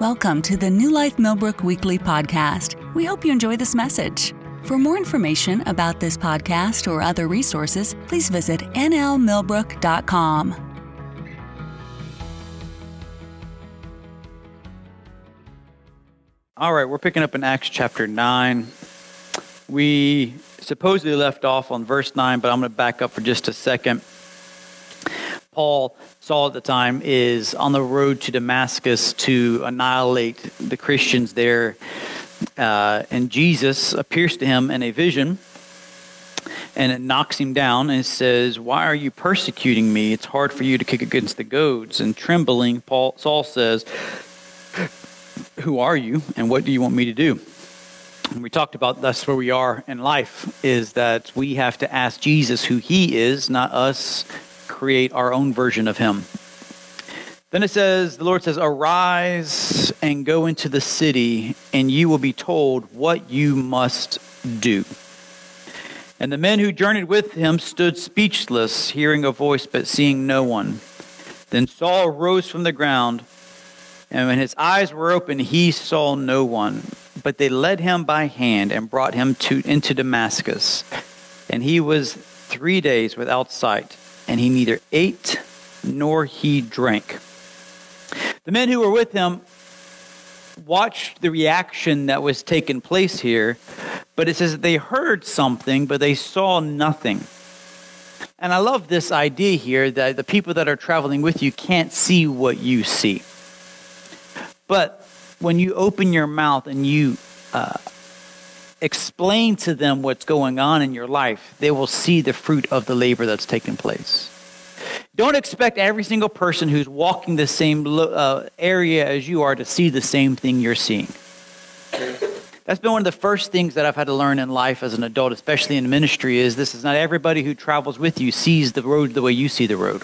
Welcome to the New Life Millbrook Weekly Podcast. We hope you enjoy this message. For more information about this podcast or other resources, please visit nlmillbrook.com. All right, we're picking up in Acts chapter 9. We supposedly left off on verse 9, but I'm going to back up for just a second. Paul, Saul at the time, is on the road to Damascus to annihilate the Christians there. Uh, and Jesus appears to him in a vision and it knocks him down and says, Why are you persecuting me? It's hard for you to kick against the goads. And trembling, Paul, Saul says, Who are you and what do you want me to do? And we talked about that's where we are in life is that we have to ask Jesus who he is, not us create our own version of him. Then it says, the Lord says, Arise and go into the city, and you will be told what you must do. And the men who journeyed with him stood speechless, hearing a voice but seeing no one. Then Saul rose from the ground, and when his eyes were open, he saw no one. But they led him by hand and brought him to, into Damascus. And he was three days without sight and he neither ate nor he drank. The men who were with him watched the reaction that was taking place here, but it says they heard something, but they saw nothing. And I love this idea here that the people that are traveling with you can't see what you see. But when you open your mouth and you uh, explain to them what's going on in your life, they will see the fruit of the labor that's taking place. Don't expect every single person who's walking the same uh, area as you are to see the same thing you're seeing. That's been one of the first things that I've had to learn in life as an adult, especially in ministry, is this is not everybody who travels with you sees the road the way you see the road.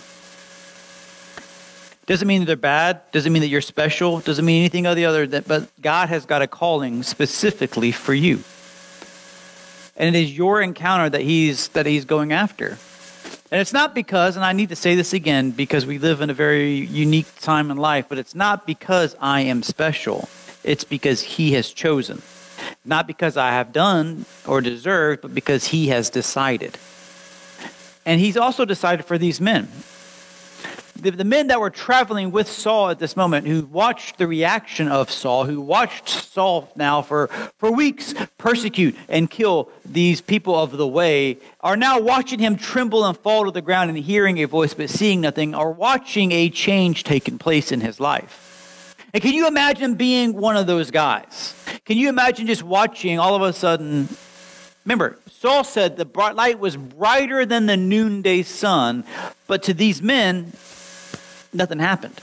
Doesn't mean that they're bad. Doesn't mean that you're special. Doesn't mean anything other. That, but God has got a calling specifically for you and it is your encounter that he's that he's going after. And it's not because and i need to say this again because we live in a very unique time in life but it's not because i am special. It's because he has chosen. Not because i have done or deserved but because he has decided. And he's also decided for these men the, the men that were traveling with Saul at this moment, who watched the reaction of Saul, who watched Saul now for, for weeks persecute and kill these people of the way, are now watching him tremble and fall to the ground and hearing a voice but seeing nothing, are watching a change taking place in his life. And can you imagine being one of those guys? Can you imagine just watching all of a sudden? Remember, Saul said the bright light was brighter than the noonday sun, but to these men, nothing happened.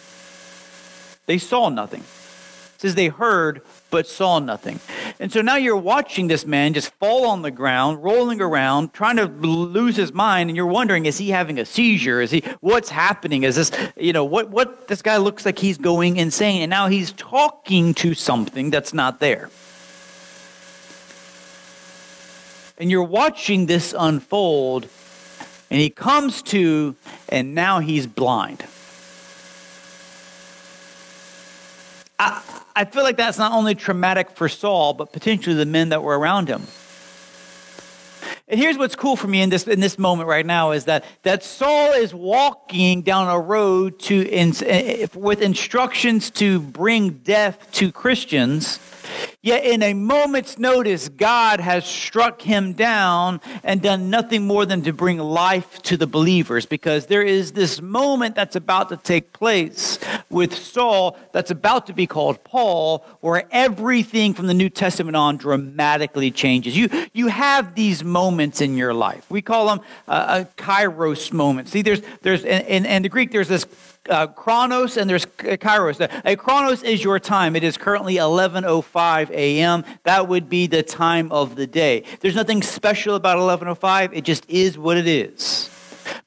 They saw nothing. It says they heard but saw nothing. And so now you're watching this man just fall on the ground, rolling around, trying to lose his mind, and you're wondering, is he having a seizure? Is he what's happening? Is this, you know, what what this guy looks like he's going insane, and now he's talking to something that's not there. And you're watching this unfold, and he comes to, and now he's blind. I, I feel like that's not only traumatic for Saul, but potentially the men that were around him. And here's what's cool for me in this in this moment right now is that that Saul is walking down a road to in, eh, with instructions to bring death to Christians Yet, in a moment's notice, God has struck him down and done nothing more than to bring life to the believers because there is this moment that's about to take place with Saul that's about to be called Paul, where everything from the New Testament on dramatically changes. You, you have these moments in your life. We call them uh, a kairos moment. See, there's, there's in, in, in the Greek, there's this uh, chronos and there's kairos. A chronos is your time. It is currently 11:05 a.m. That would be the time of the day. There's nothing special about 11:05. It just is what it is.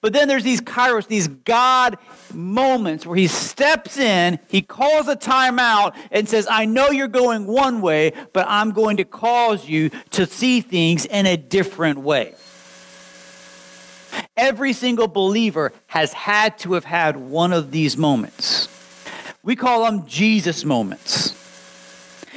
But then there's these kairos, these God moments where he steps in, he calls a timeout and says, I know you're going one way, but I'm going to cause you to see things in a different way. Every single believer has had to have had one of these moments. We call them Jesus moments.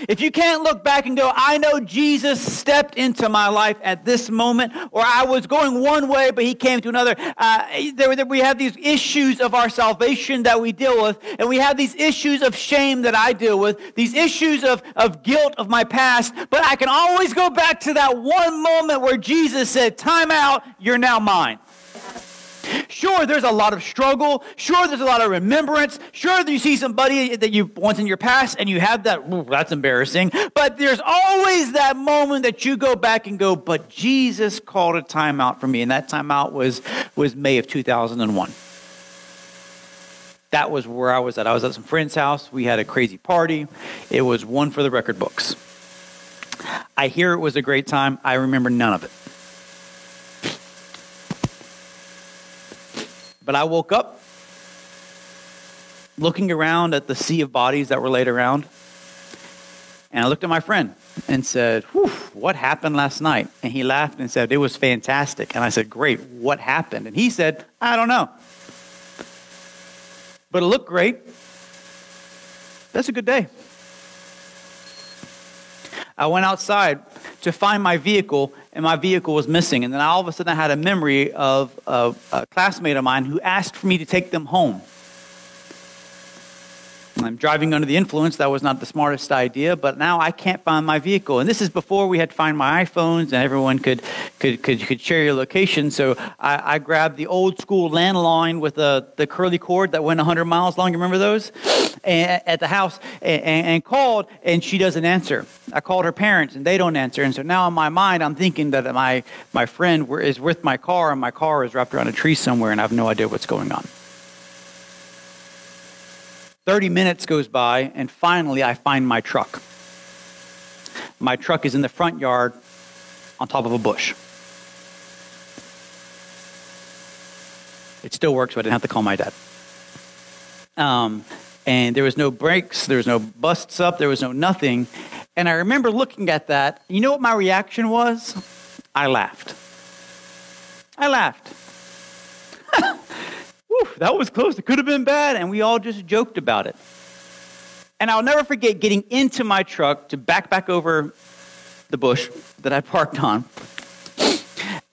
If you can't look back and go, I know Jesus stepped into my life at this moment, or I was going one way, but he came to another. Uh, there, there, we have these issues of our salvation that we deal with, and we have these issues of shame that I deal with, these issues of, of guilt of my past, but I can always go back to that one moment where Jesus said, Time out, you're now mine. Sure, there's a lot of struggle. Sure, there's a lot of remembrance. Sure, you see somebody that you once in your past and you have that, ooh, that's embarrassing. But there's always that moment that you go back and go, but Jesus called a timeout for me. And that timeout was, was May of 2001. That was where I was at. I was at some friend's house. We had a crazy party. It was one for the record books. I hear it was a great time. I remember none of it. But I woke up looking around at the sea of bodies that were laid around. And I looked at my friend and said, What happened last night? And he laughed and said, It was fantastic. And I said, Great, what happened? And he said, I don't know. But it looked great. That's a good day. I went outside to find my vehicle, and my vehicle was missing. And then all of a sudden, I had a memory of a, a classmate of mine who asked for me to take them home. I'm driving under the influence. That was not the smartest idea, but now I can't find my vehicle. And this is before we had to find my iPhones and everyone could, could, could, could share your location. So I, I grabbed the old school landline with the, the curly cord that went 100 miles long. You remember those? And, at the house and, and called, and she doesn't answer. I called her parents, and they don't answer. And so now in my mind, I'm thinking that my, my friend is with my car, and my car is wrapped around a tree somewhere, and I have no idea what's going on. 30 minutes goes by, and finally I find my truck. My truck is in the front yard on top of a bush. It still works, but I didn't have to call my dad. Um, and there was no brakes, there was no busts up, there was no nothing. And I remember looking at that. You know what my reaction was? I laughed. I laughed. whew, that was close. It could have been bad. And we all just joked about it. And I'll never forget getting into my truck to back back over the bush that I parked on.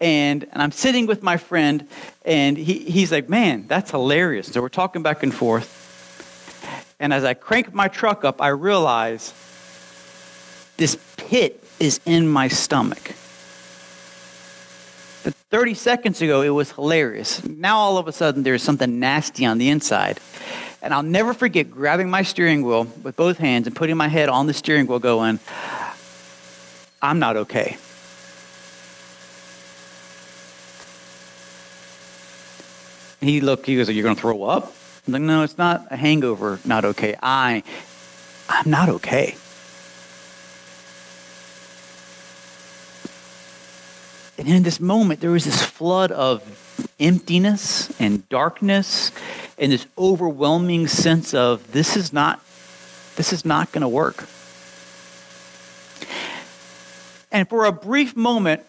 And, and I'm sitting with my friend, and he, he's like, Man, that's hilarious. So we're talking back and forth. And as I crank my truck up, I realize this pit is in my stomach. But 30 seconds ago, it was hilarious. Now, all of a sudden, there's something nasty on the inside. And I'll never forget grabbing my steering wheel with both hands and putting my head on the steering wheel, going, I'm not okay. He looked, he goes, You're going to throw up? I'm like, No, it's not a hangover, not okay. I, I'm not okay. And in this moment, there was this flood of emptiness and darkness and this overwhelming sense of this is not this is not going to work. And for a brief moment,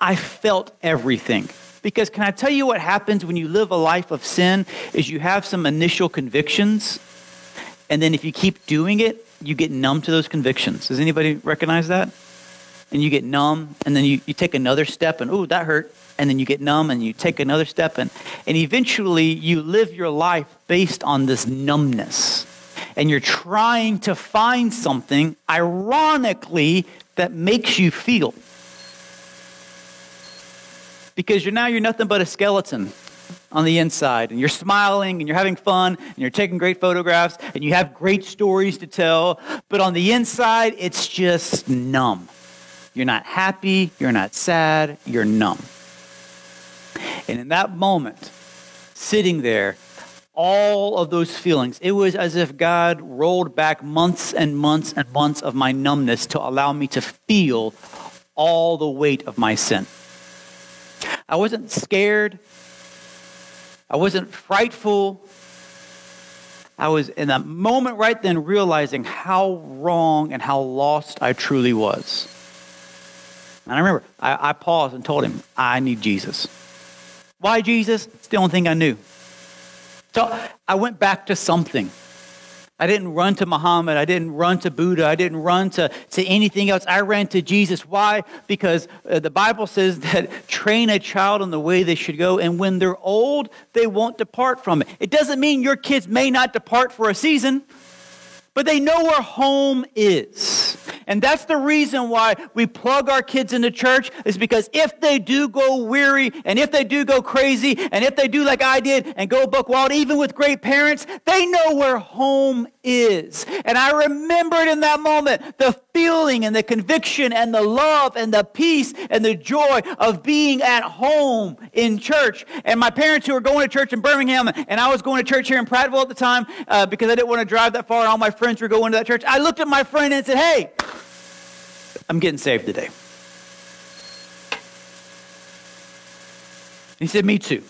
I felt everything. Because can I tell you what happens when you live a life of sin is you have some initial convictions and then if you keep doing it, you get numb to those convictions. Does anybody recognize that? and you get numb, and then you, you take another step, and oh, that hurt. And then you get numb, and you take another step, and, and eventually you live your life based on this numbness. And you're trying to find something, ironically, that makes you feel. Because you're now you're nothing but a skeleton on the inside and you're smiling and you're having fun and you're taking great photographs and you have great stories to tell but on the inside it's just numb you're not happy, you're not sad, you're numb. And in that moment, sitting there, all of those feelings, it was as if God rolled back months and months and months of my numbness to allow me to feel all the weight of my sin. I wasn't scared. I wasn't frightful. I was in that moment right then realizing how wrong and how lost I truly was. And I remember I, I paused and told him, I need Jesus. Why Jesus? It's the only thing I knew. So I went back to something. I didn't run to Muhammad. I didn't run to Buddha. I didn't run to, to anything else. I ran to Jesus. Why? Because uh, the Bible says that train a child in the way they should go, and when they're old, they won't depart from it. It doesn't mean your kids may not depart for a season, but they know where home is. And that's the reason why we plug our kids into church is because if they do go weary and if they do go crazy and if they do like I did and go buck wild, even with great parents, they know where home is. And I remembered in that moment the feeling and the conviction and the love and the peace and the joy of being at home in church. And my parents who were going to church in Birmingham and I was going to church here in Prattville at the time uh, because I didn't want to drive that far and all my friends were going to that church. I looked at my friend and said, hey, I'm getting saved today. He said, Me too.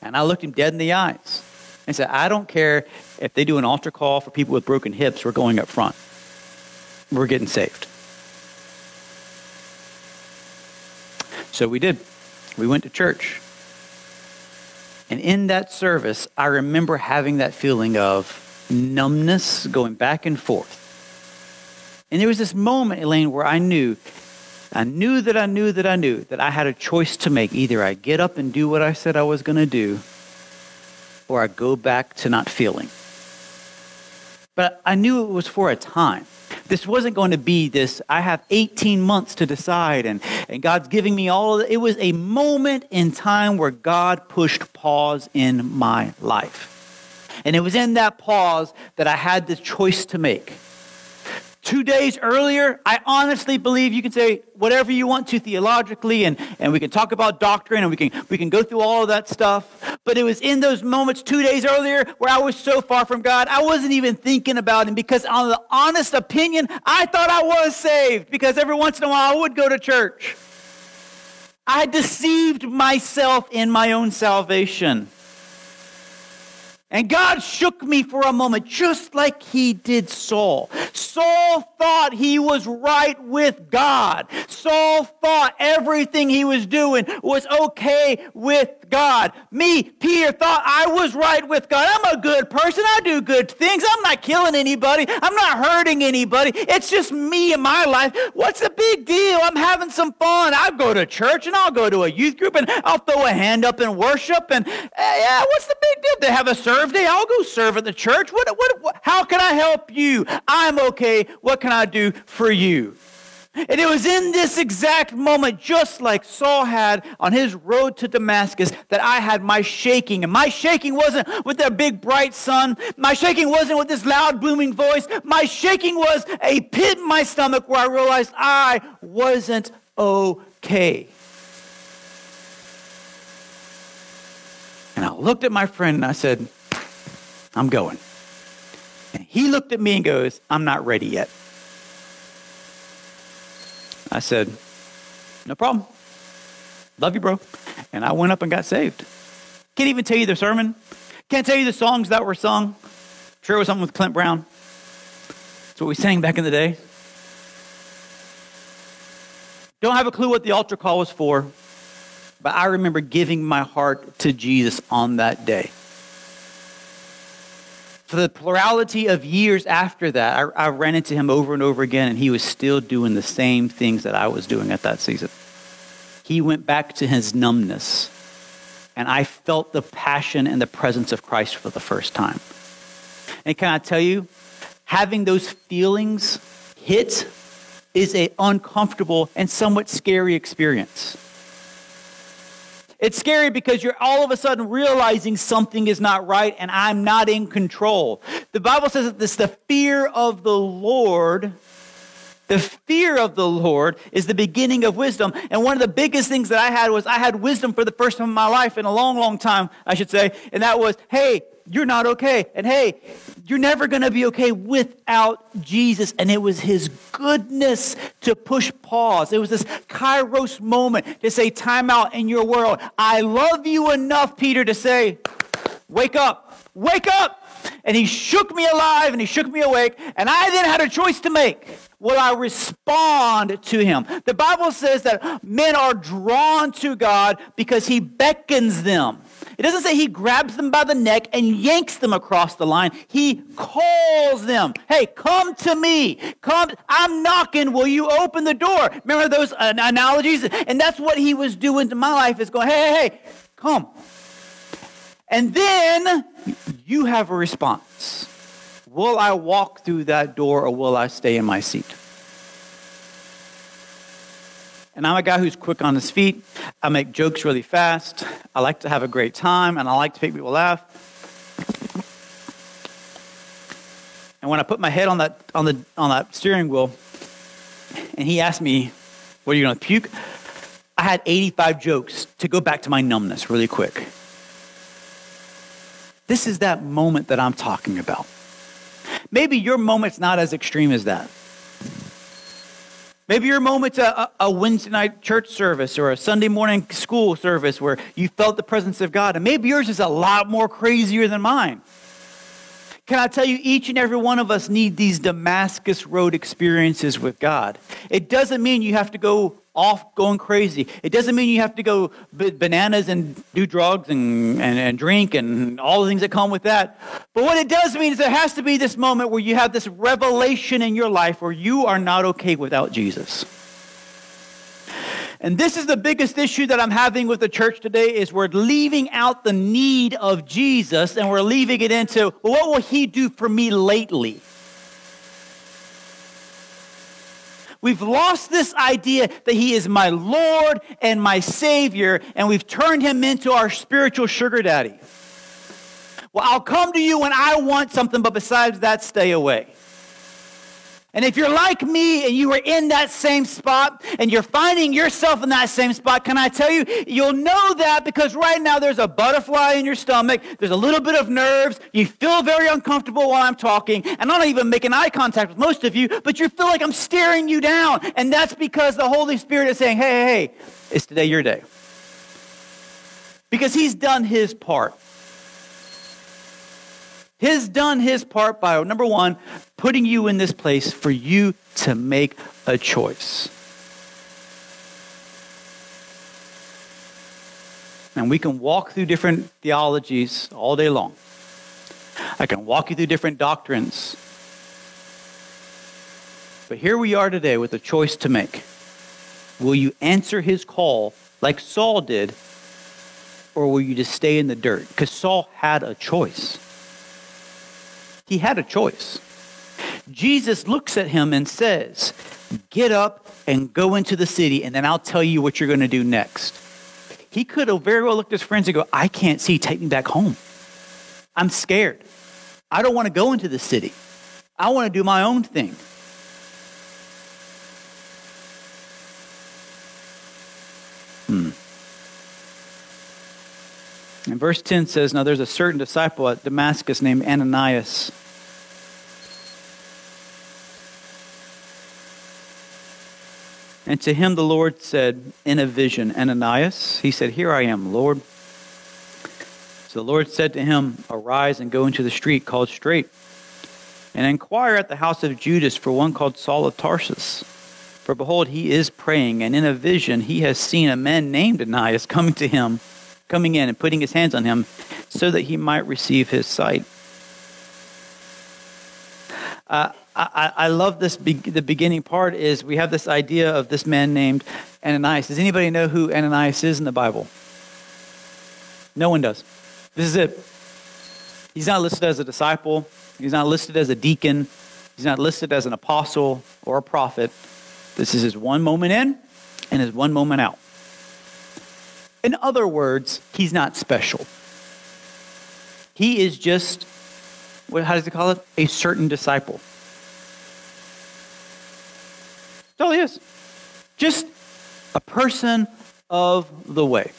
And I looked him dead in the eyes and said, I don't care if they do an altar call for people with broken hips, we're going up front. We're getting saved. So we did. We went to church. And in that service, I remember having that feeling of numbness going back and forth. And there was this moment, Elaine, where I knew, I knew that I knew that I knew that I had a choice to make. Either I get up and do what I said I was going to do, or I go back to not feeling. But I knew it was for a time. This wasn't going to be this, I have 18 months to decide, and, and God's giving me all of it. It was a moment in time where God pushed pause in my life. And it was in that pause that I had the choice to make. Two days earlier, I honestly believe you can say whatever you want to theologically, and, and we can talk about doctrine and we can, we can go through all of that stuff. But it was in those moments two days earlier where I was so far from God, I wasn't even thinking about Him because, on the honest opinion, I thought I was saved because every once in a while I would go to church. I deceived myself in my own salvation. And God shook me for a moment, just like he did Saul. Saul thought he was right with God. Saul thought everything he was doing was okay with God. Me, Peter, thought I was right with God. I'm a good person. I do good things. I'm not killing anybody. I'm not hurting anybody. It's just me and my life. What's the big deal? I'm having some fun. I'll go to church and I'll go to a youth group and I'll throw a hand up and worship. And uh, yeah, what's the big deal? They have a serve day. I'll go serve at the church. What, what, what, how can I help you? I'm okay. What can I do for you? And it was in this exact moment, just like Saul had on his road to Damascus, that I had my shaking. And my shaking wasn't with that big bright sun. My shaking wasn't with this loud booming voice. My shaking was a pit in my stomach where I realized I wasn't okay. And I looked at my friend and I said, I'm going. And he looked at me and goes, I'm not ready yet. I said, No problem. Love you, bro. And I went up and got saved. Can't even tell you the sermon. Can't tell you the songs that were sung. Sure, it was something with Clint Brown. That's what we sang back in the day. Don't have a clue what the altar call was for, but I remember giving my heart to Jesus on that day for the plurality of years after that, I, I, ran into him over and over again, and he was still doing the same things that I was doing at that season. He went back to his numbness, and I felt the passion and the presence of Christ for the first time. And can I tell you, having those feelings hit is an uncomfortable and somewhat scary experience. It's scary because you're all of a sudden realizing something is not right and I'm not in control. The Bible says that this the fear of the Lord. The fear of the Lord is the beginning of wisdom. And one of the biggest things that I had was I had wisdom for the first time in my life, in a long, long time, I should say. And that was, hey, you're not okay. And hey, you're never going to be okay without Jesus. And it was his goodness to push pause. It was this kairos moment to say, time out in your world. I love you enough, Peter, to say, wake up, wake up. And he shook me alive and he shook me awake. And I then had a choice to make. Will I respond to him? The Bible says that men are drawn to God because he beckons them. It doesn't say he grabs them by the neck and yanks them across the line. He calls them. Hey, come to me. Come. I'm knocking. Will you open the door? Remember those uh, analogies? And that's what he was doing to my life is going, hey, hey, hey, come. And then you have a response. Will I walk through that door or will I stay in my seat? And I'm a guy who's quick on his feet. I make jokes really fast. I like to have a great time, and I like to make people laugh. And when I put my head on that, on the, on that steering wheel, and he asked me, What are you going to puke? I had 85 jokes to go back to my numbness really quick. This is that moment that I'm talking about. Maybe your moment's not as extreme as that. Maybe your moment's a, a, Wednesday night church service or a Sunday morning school service where you felt the presence of God. And maybe yours is a lot more crazier than mine. Can I tell you, each and every one of us need these Damascus Road experiences with God. It doesn't mean you have to go off going crazy. It doesn't mean you have to go bananas and do drugs and, and, and drink and all the things that come with that. But what it does mean is there has to be this moment where you have this revelation in your life where you are not okay without Jesus. And this is the biggest issue that I'm having with the church today is we're leaving out the need of Jesus and we're leaving it into, well, what will he do for me lately? We've lost this idea that He is my Lord and my Savior, and we've turned Him into our spiritual sugar daddy. Well, I'll come to you when I want something, but besides that, stay away. And if you're like me and you are in that same spot and you're finding yourself in that same spot, can I tell you, you'll know that because right now there's a butterfly in your stomach, there's a little bit of nerves, you feel very uncomfortable while I'm talking, and I'm not even making eye contact with most of you, but you feel like I'm staring you down. And that's because the Holy Spirit is saying, hey, hey, hey, it's today your day. Because He's done His part. He's done his part by, number one, putting you in this place for you to make a choice. And we can walk through different theologies all day long. I can walk you through different doctrines. But here we are today with a choice to make. Will you answer his call like Saul did, or will you just stay in the dirt? Because Saul had a choice. He had a choice. Jesus looks at him and says, Get up and go into the city, and then I'll tell you what you're going to do next. He could have very well looked at his friends and go, I can't see, take me back home. I'm scared. I don't want to go into the city. I want to do my own thing. Hmm. And verse 10 says, Now there's a certain disciple at Damascus named Ananias. And to him the Lord said in a vision, Ananias, he said, Here I am, Lord. So the Lord said to him, Arise and go into the street called Straight, and inquire at the house of Judas for one called Saul of Tarsus. For behold, he is praying, and in a vision he has seen a man named Ananias coming to him coming in and putting his hands on him so that he might receive his sight. Uh, I, I, love this. Be- the beginning part is we have this idea of this man named Ananias. Does anybody know who Ananias is in the Bible? No one does. This is it. He's not listed as a disciple. He's not listed as a deacon. He's not listed as an apostle or a prophet. This is his one moment in and his one moment out. In other words, he's not special. He is just, what, how does he call it? A certain disciple. That's all he is. Just a person of the way.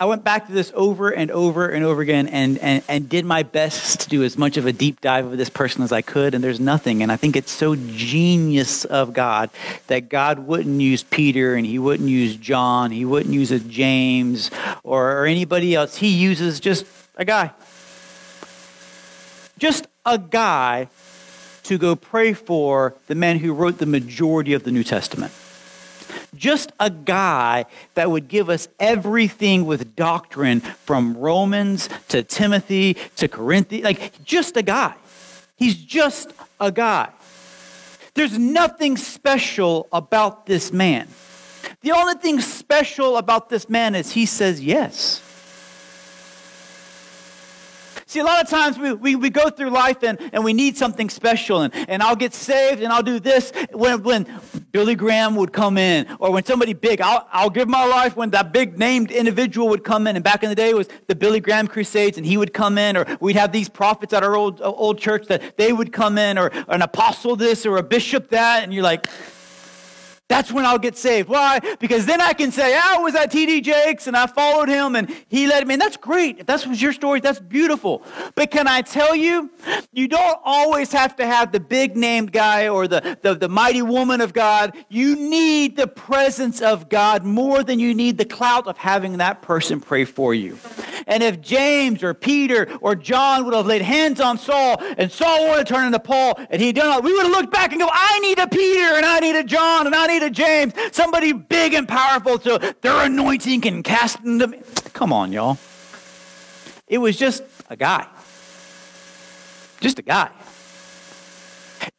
I went back to this over and over and over again and, and, and did my best to do as much of a deep dive of this person as I could, and there's nothing. And I think it's so genius of God that God wouldn't use Peter and he wouldn't use John, he wouldn't use a James or, or anybody else. He uses just a guy. Just a guy to go pray for the man who wrote the majority of the New Testament just a guy that would give us everything with doctrine from Romans to Timothy to Corinthians. Like, just a guy. He's just a guy. There's nothing special about this man. The only thing special about this man is he says yes. See, a lot of times we, we, we go through life and, and we need something special, and, and I'll get saved and I'll do this. When, when Billy Graham would come in, or when somebody big, I'll, I'll give my life when that big named individual would come in. And back in the day, was the Billy Graham Crusades, and he would come in, or we'd have these prophets at our old, old church that they would come in, or an apostle this, or a bishop that, and you're like, that's when I'll get saved. Why? Because then I can say, I was at TD Jakes and I followed him and he led me. And that's great. If that's was your story, that's beautiful. But can I tell you, you don't always have to have the big named guy or the, the, the mighty woman of God. You need the presence of God more than you need the clout of having that person pray for you. And if James or Peter or John would have laid hands on Saul and Saul would have turned into Paul and he'd done all, we would have looked back and go, I need a Peter and I need a John and I need a James, somebody big and powerful so their anointing can cast me. Come on, y'all. It was just a guy. Just a guy.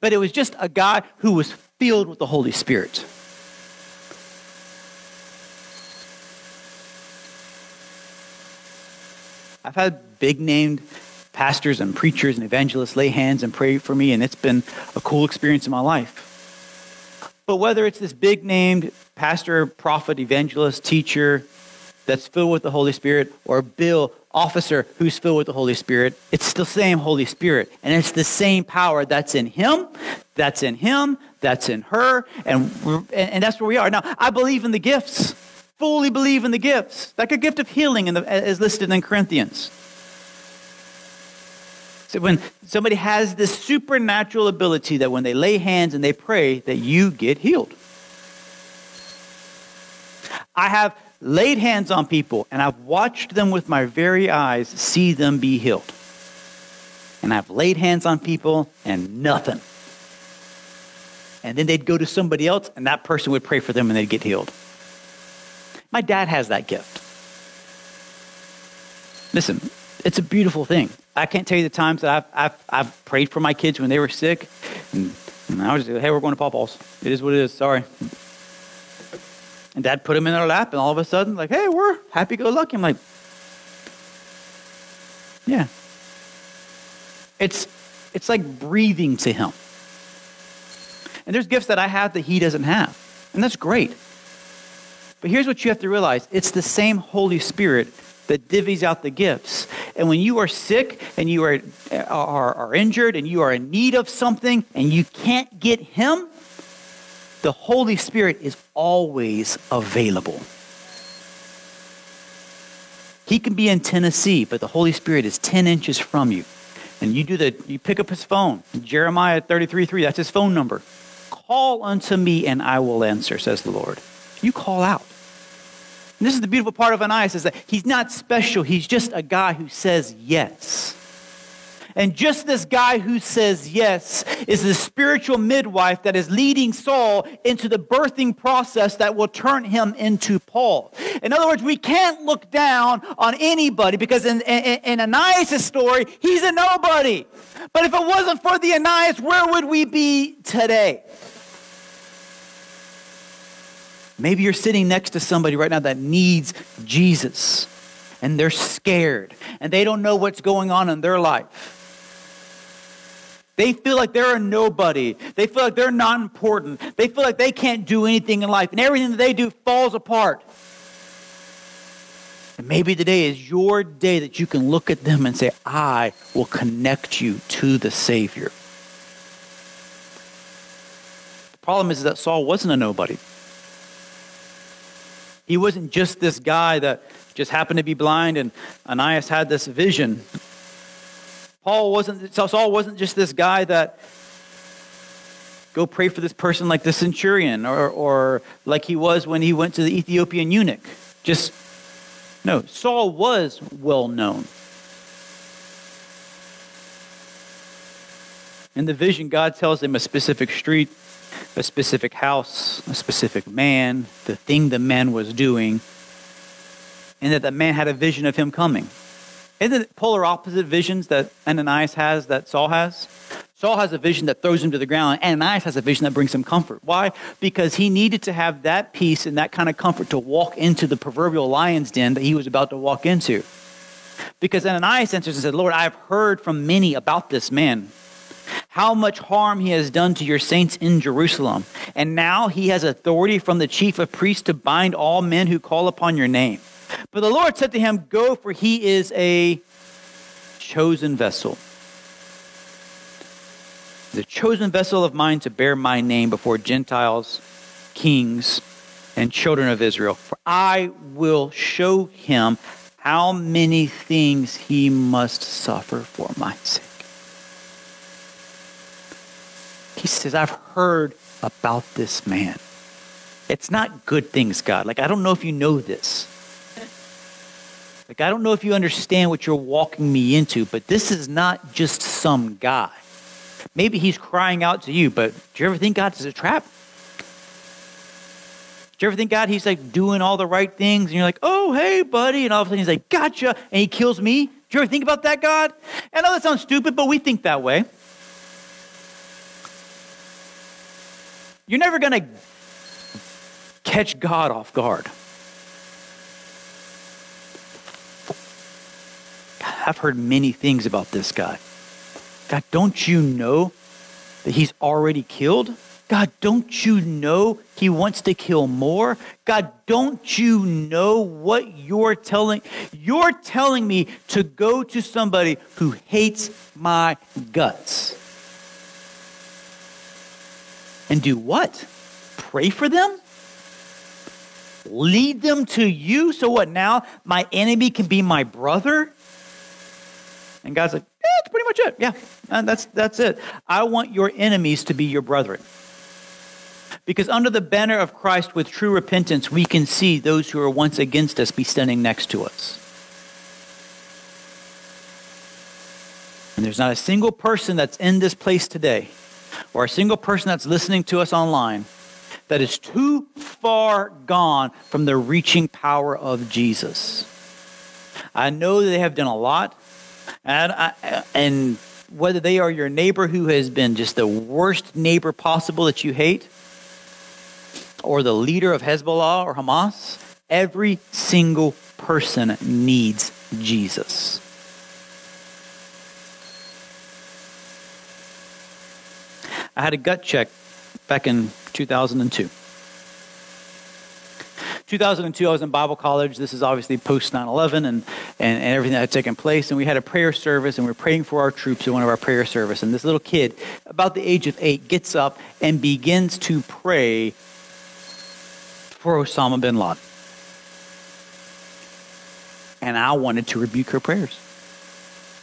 But it was just a guy who was filled with the Holy Spirit. I've had big named pastors and preachers and evangelists lay hands and pray for me, and it's been a cool experience in my life. But whether it's this big named pastor, prophet, evangelist, teacher that's filled with the Holy Spirit, or Bill, officer who's filled with the Holy Spirit, it's the same Holy Spirit. And it's the same power that's in him, that's in him, that's in her, and, and that's where we are. Now, I believe in the gifts fully believe in the gifts, like a gift of healing in the, as listed in Corinthians. So when somebody has this supernatural ability that when they lay hands and they pray, that you get healed. I have laid hands on people and I've watched them with my very eyes see them be healed. And I've laid hands on people and nothing. And then they'd go to somebody else and that person would pray for them and they'd get healed. My dad has that gift. Listen, it's a beautiful thing. I can't tell you the times that I've, I've, I've prayed for my kids when they were sick. And, and I was like, hey, we're going to Pawpaw's. It is what it is. Sorry. And dad put them in their lap, and all of a sudden, like, hey, we're happy go lucky. I'm like, yeah. It's, it's like breathing to him. And there's gifts that I have that he doesn't have. And that's great. But here's what you have to realize it's the same Holy Spirit that divvies out the gifts. And when you are sick and you are, are, are injured and you are in need of something and you can't get Him, the Holy Spirit is always available. He can be in Tennessee, but the Holy Spirit is 10 inches from you. And you do the you pick up his phone. Jeremiah 33 3, that's his phone number. Call unto me and I will answer, says the Lord. You call out. And this is the beautiful part of Ananias is that he's not special. He's just a guy who says yes. And just this guy who says yes is the spiritual midwife that is leading Saul into the birthing process that will turn him into Paul. In other words, we can't look down on anybody because in, in, in Ananias' story, he's a nobody. But if it wasn't for the Ananias, where would we be today? Maybe you're sitting next to somebody right now that needs Jesus and they're scared and they don't know what's going on in their life. They feel like they're a nobody. They feel like they're not important. They feel like they can't do anything in life and everything that they do falls apart. And maybe today is your day that you can look at them and say, I will connect you to the Savior. The problem is that Saul wasn't a nobody. He wasn't just this guy that just happened to be blind and Ananias had this vision. Paul wasn't, Saul wasn't just this guy that go pray for this person like the centurion or, or like he was when he went to the Ethiopian eunuch. Just, no, Saul was well known. In the vision, God tells him a specific street a specific house, a specific man, the thing the man was doing, and that the man had a vision of him coming. Isn't it polar opposite visions that Ananias has that Saul has? Saul has a vision that throws him to the ground. Ananias has a vision that brings him comfort. Why? Because he needed to have that peace and that kind of comfort to walk into the proverbial lion's den that he was about to walk into. Because Ananias answers and said, Lord, I've heard from many about this man, how much harm he has done to your saints in Jerusalem. And now he has authority from the chief of priests to bind all men who call upon your name. But the Lord said to him, Go, for he is a chosen vessel the chosen vessel of mine to bear my name before Gentiles, kings, and children of Israel. For I will show him how many things he must suffer for my sake. He says, I've heard about this man. It's not good things, God. Like, I don't know if you know this. Like, I don't know if you understand what you're walking me into, but this is not just some guy. Maybe he's crying out to you, but do you ever think God is a trap? Do you ever think God, he's like doing all the right things, and you're like, oh, hey, buddy, and all of a sudden he's like, gotcha, and he kills me? Do you ever think about that, God? I know that sounds stupid, but we think that way. You're never going to catch God off guard. I've heard many things about this guy. God, don't you know that he's already killed? God, don't you know he wants to kill more? God, don't you know what you're telling? You're telling me to go to somebody who hates my guts. And do what? Pray for them? Lead them to you? So what now? My enemy can be my brother? And God's like, yeah, that's pretty much it. Yeah, and that's, that's it. I want your enemies to be your brethren. Because under the banner of Christ with true repentance, we can see those who are once against us be standing next to us. And there's not a single person that's in this place today, or a single person that's listening to us online, that is too far gone from the reaching power of Jesus. I know they have done a lot. And, I, and whether they are your neighbor who has been just the worst neighbor possible that you hate, or the leader of Hezbollah or Hamas, every single person needs Jesus. I had a gut check back in 2002. 2002, I was in Bible college. This is obviously post 9 11 and, and, and everything that had taken place. And we had a prayer service, and we were praying for our troops in one of our prayer service. And this little kid, about the age of eight, gets up and begins to pray for Osama bin Laden. And I wanted to rebuke her prayers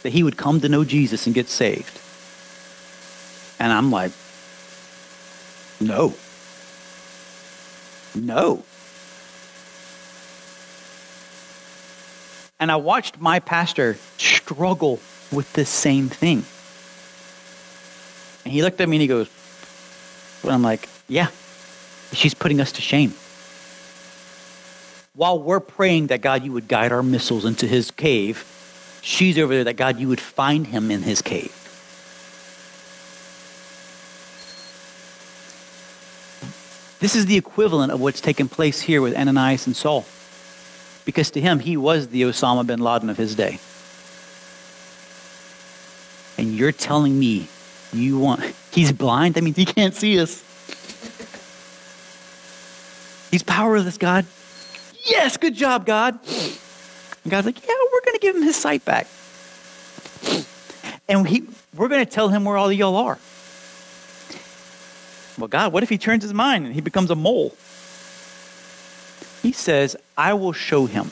that he would come to know Jesus and get saved. And I'm like, no. No. And I watched my pastor struggle with this same thing. And he looked at me and he goes, and I'm like, yeah, she's putting us to shame. While we're praying that God, you would guide our missiles into his cave, she's over there that God, you would find him in his cave. This is the equivalent of what's taken place here with Ananias and Saul because to him, he was the Osama bin Laden of his day. And you're telling me you want, he's blind? That means he can't see us. He's powerless, God. Yes, good job, God. And God's like, yeah, we're going to give him his sight back. And he, we're going to tell him where all y'all are. Well, God, what if he turns his mind and he becomes a mole? He says, I will show him.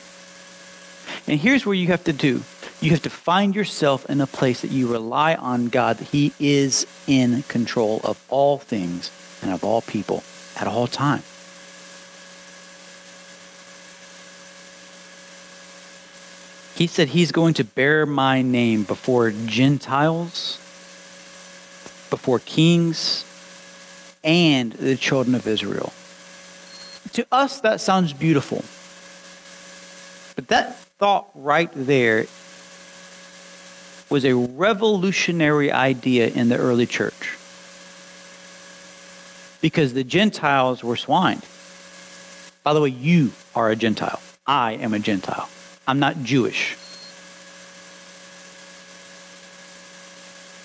And here's where you have to do you have to find yourself in a place that you rely on God, that He is in control of all things and of all people at all time. He said he's going to bear my name before Gentiles, before kings, and the children of Israel. To us, that sounds beautiful. But that thought right there was a revolutionary idea in the early church. Because the Gentiles were swine. By the way, you are a Gentile. I am a Gentile. I'm not Jewish.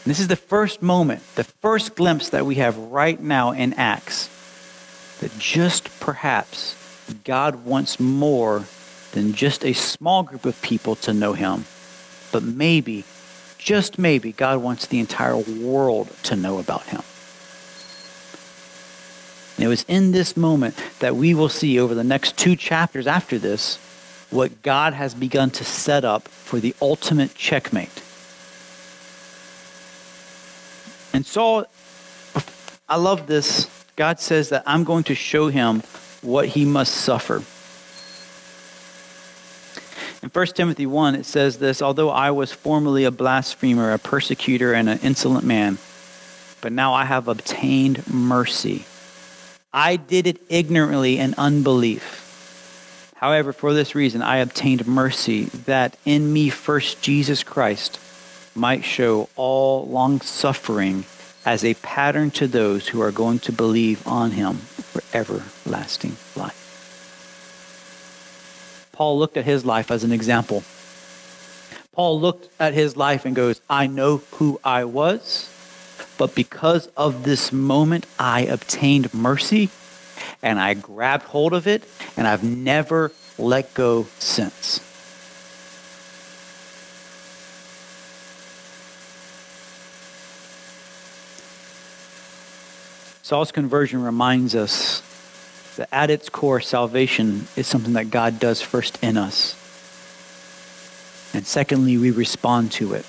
This is the first moment, the first glimpse that we have right now in Acts that just perhaps God wants more than just a small group of people to know him, but maybe, just maybe, God wants the entire world to know about him. And it was in this moment that we will see over the next two chapters after this what God has begun to set up for the ultimate checkmate. And Saul, I love this. God says that I'm going to show him what he must suffer. In 1 Timothy 1, it says this Although I was formerly a blasphemer, a persecutor, and an insolent man, but now I have obtained mercy. I did it ignorantly in unbelief. However, for this reason, I obtained mercy that in me first Jesus Christ might show all long suffering as a pattern to those who are going to believe on him for everlasting life. Paul looked at his life as an example. Paul looked at his life and goes, I know who I was, but because of this moment, I obtained mercy and I grabbed hold of it, and I've never let go since. Saul's conversion reminds us that at its core, salvation is something that God does first in us. And secondly, we respond to it.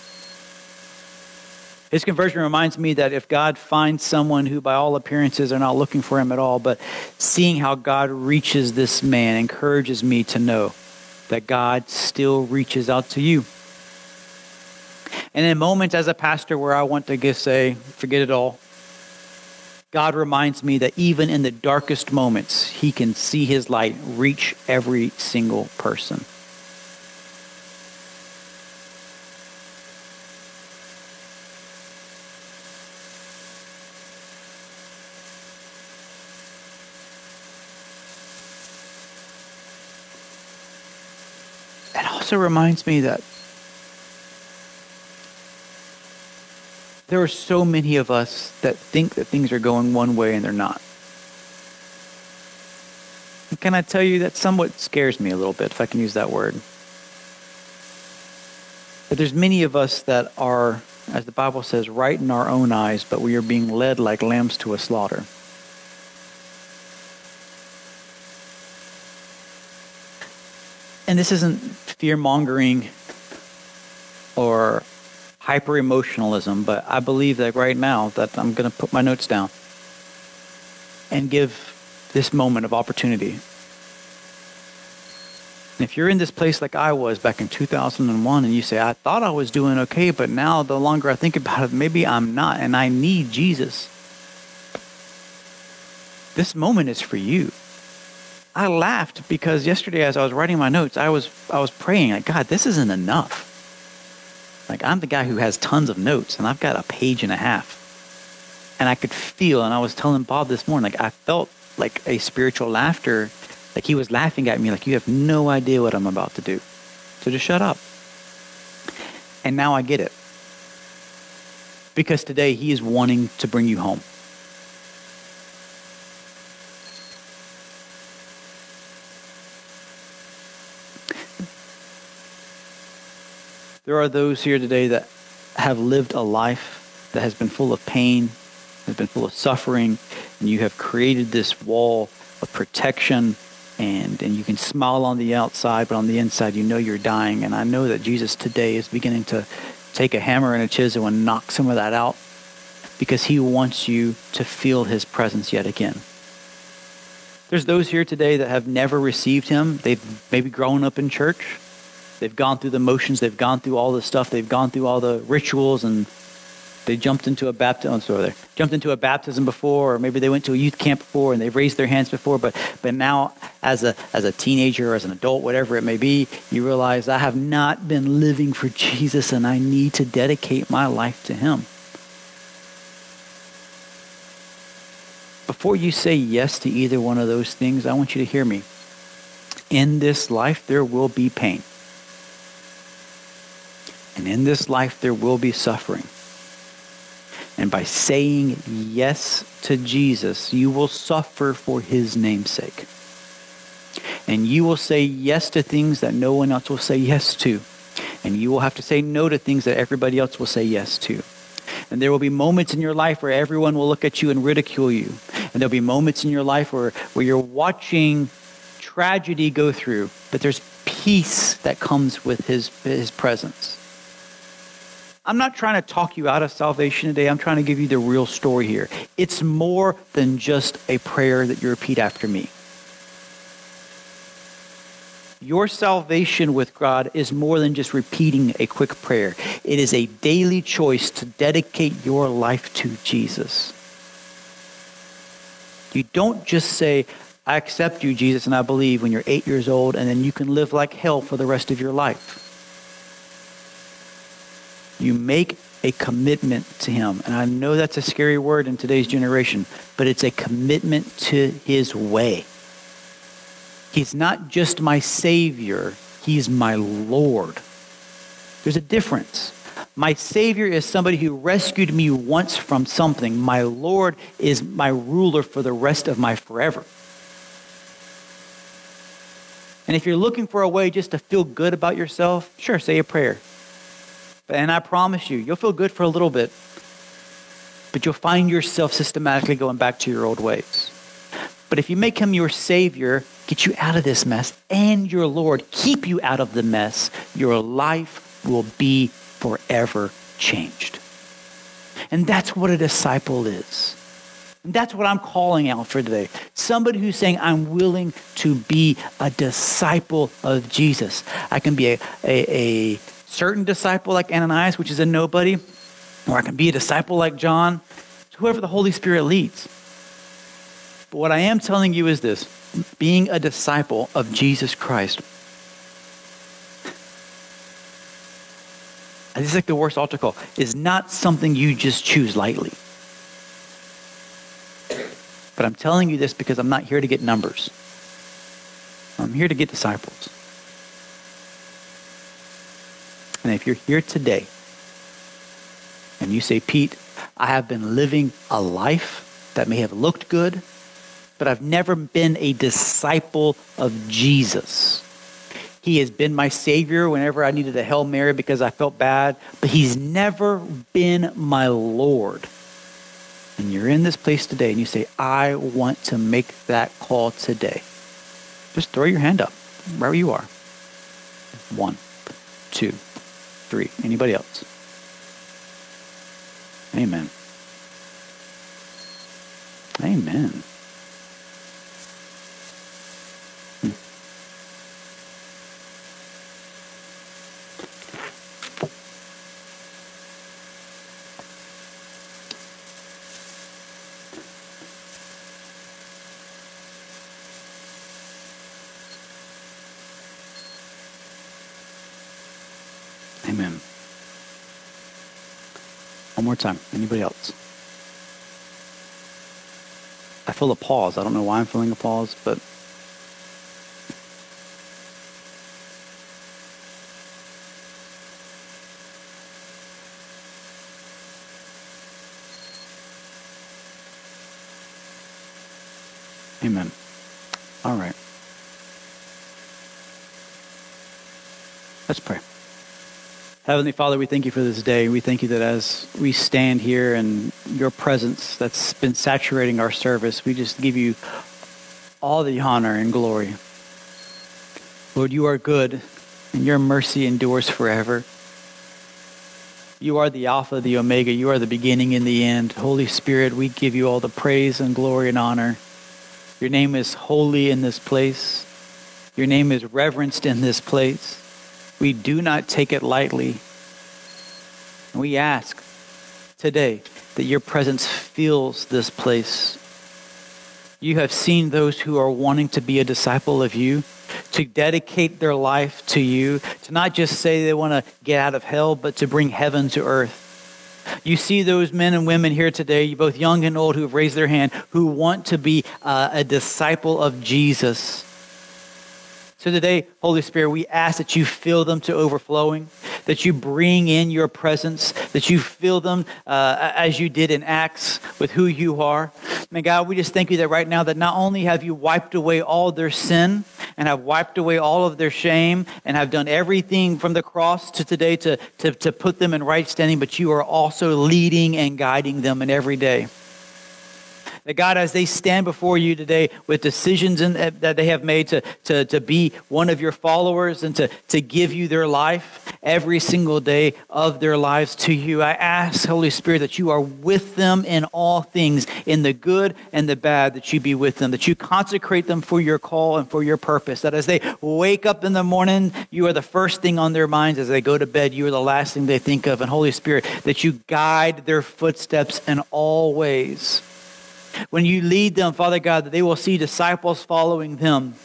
His conversion reminds me that if God finds someone who, by all appearances, are not looking for him at all, but seeing how God reaches this man encourages me to know that God still reaches out to you. And in moments as a pastor where I want to just say, forget it all, God reminds me that even in the darkest moments, He can see His light reach every single person. It also reminds me that there are so many of us that think that things are going one way and they're not. And can I tell you that somewhat scares me a little bit, if I can use that word? That there's many of us that are, as the Bible says, right in our own eyes, but we are being led like lambs to a slaughter. And this isn't fear mongering or hyper emotionalism, but I believe that right now that I'm going to put my notes down and give this moment of opportunity. And if you're in this place like I was back in 2001 and you say, I thought I was doing okay, but now the longer I think about it, maybe I'm not, and I need Jesus. This moment is for you. I laughed because yesterday as I was writing my notes, I was I was praying like God, this isn't enough. Like I'm the guy who has tons of notes and I've got a page and a half. And I could feel and I was telling Bob this morning like I felt like a spiritual laughter like he was laughing at me like you have no idea what I'm about to do. So just shut up. And now I get it. Because today he is wanting to bring you home. There are those here today that have lived a life that has been full of pain, has been full of suffering, and you have created this wall of protection and and you can smile on the outside, but on the inside you know you're dying. And I know that Jesus today is beginning to take a hammer and a chisel and knock some of that out because he wants you to feel his presence yet again. There's those here today that have never received him. They've maybe grown up in church. They've gone through the motions. They've gone through all the stuff. They've gone through all the rituals, and they jumped into a baptism. Oh, sorry, jumped into a baptism before, or maybe they went to a youth camp before and they've raised their hands before, but, but now as a, as a teenager or as an adult, whatever it may be, you realize I have not been living for Jesus and I need to dedicate my life to Him. Before you say yes to either one of those things, I want you to hear me. In this life, there will be pain. And in this life, there will be suffering. And by saying yes to Jesus, you will suffer for his namesake. And you will say yes to things that no one else will say yes to. And you will have to say no to things that everybody else will say yes to. And there will be moments in your life where everyone will look at you and ridicule you. And there'll be moments in your life where, where you're watching tragedy go through, but there's peace that comes with his, his presence. I'm not trying to talk you out of salvation today. I'm trying to give you the real story here. It's more than just a prayer that you repeat after me. Your salvation with God is more than just repeating a quick prayer. It is a daily choice to dedicate your life to Jesus. You don't just say, I accept you, Jesus, and I believe when you're eight years old, and then you can live like hell for the rest of your life. You make a commitment to Him. And I know that's a scary word in today's generation, but it's a commitment to His way. He's not just my Savior, He's my Lord. There's a difference. My Savior is somebody who rescued me once from something. My Lord is my ruler for the rest of my forever. And if you're looking for a way just to feel good about yourself, sure, say a prayer. And I promise you, you'll feel good for a little bit, but you'll find yourself systematically going back to your old ways. But if you make him your Savior, get you out of this mess, and your Lord, keep you out of the mess, your life will be forever changed. And that's what a disciple is. And that's what I'm calling out for today. Somebody who's saying, I'm willing to be a disciple of Jesus. I can be a, a, a certain disciple like Ananias, which is a nobody, or I can be a disciple like John. Whoever the Holy Spirit leads. But what I am telling you is this being a disciple of Jesus Christ. This is like the worst altar call, is not something you just choose lightly. But I'm telling you this because I'm not here to get numbers. I'm here to get disciples. And if you're here today and you say, Pete, I have been living a life that may have looked good, but I've never been a disciple of Jesus. He has been my Savior whenever I needed a Hail Mary because I felt bad, but He's never been my Lord. And you're in this place today and you say, I want to make that call today. Just throw your hand up, wherever you are. One, two, three. Anybody else? Amen. Amen. Amen. One more time. Anybody else? A pause. I don't know why I'm feeling a pause, but Amen. All right. Let's pray. Heavenly Father, we thank you for this day. We thank you that as we stand here and your presence that's been saturating our service, we just give you all the honor and glory. Lord, you are good, and your mercy endures forever. You are the Alpha, the Omega. You are the beginning and the end. Holy Spirit, we give you all the praise and glory and honor. Your name is holy in this place. Your name is reverenced in this place. We do not take it lightly. We ask today that your presence fills this place. You have seen those who are wanting to be a disciple of you, to dedicate their life to you, to not just say they want to get out of hell, but to bring heaven to earth. You see those men and women here today, both young and old, who have raised their hand, who want to be uh, a disciple of Jesus. So today, Holy Spirit, we ask that you fill them to overflowing, that you bring in your presence, that you fill them uh, as you did in Acts with who you are. May God, we just thank you that right now that not only have you wiped away all their sin and have wiped away all of their shame and have done everything from the cross to today to, to, to put them in right standing, but you are also leading and guiding them in every day. That God, as they stand before you today with decisions in, eh, that they have made to, to, to be one of your followers and to, to give you their life every single day of their lives to you, I ask, Holy Spirit, that you are with them in all things, in the good and the bad, that you be with them, that you consecrate them for your call and for your purpose. That as they wake up in the morning, you are the first thing on their minds. As they go to bed, you are the last thing they think of. And Holy Spirit, that you guide their footsteps in all ways when you lead them, Father God, that they will see disciples following them.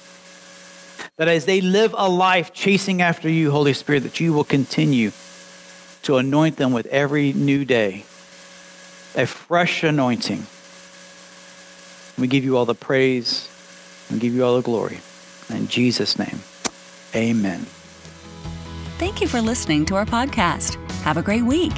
That as they live a life chasing after you, Holy Spirit, that you will continue to anoint them with every new day, a fresh anointing. We give you all the praise and give you all the glory. In Jesus' name, amen. Thank you for listening to our podcast. Have a great week.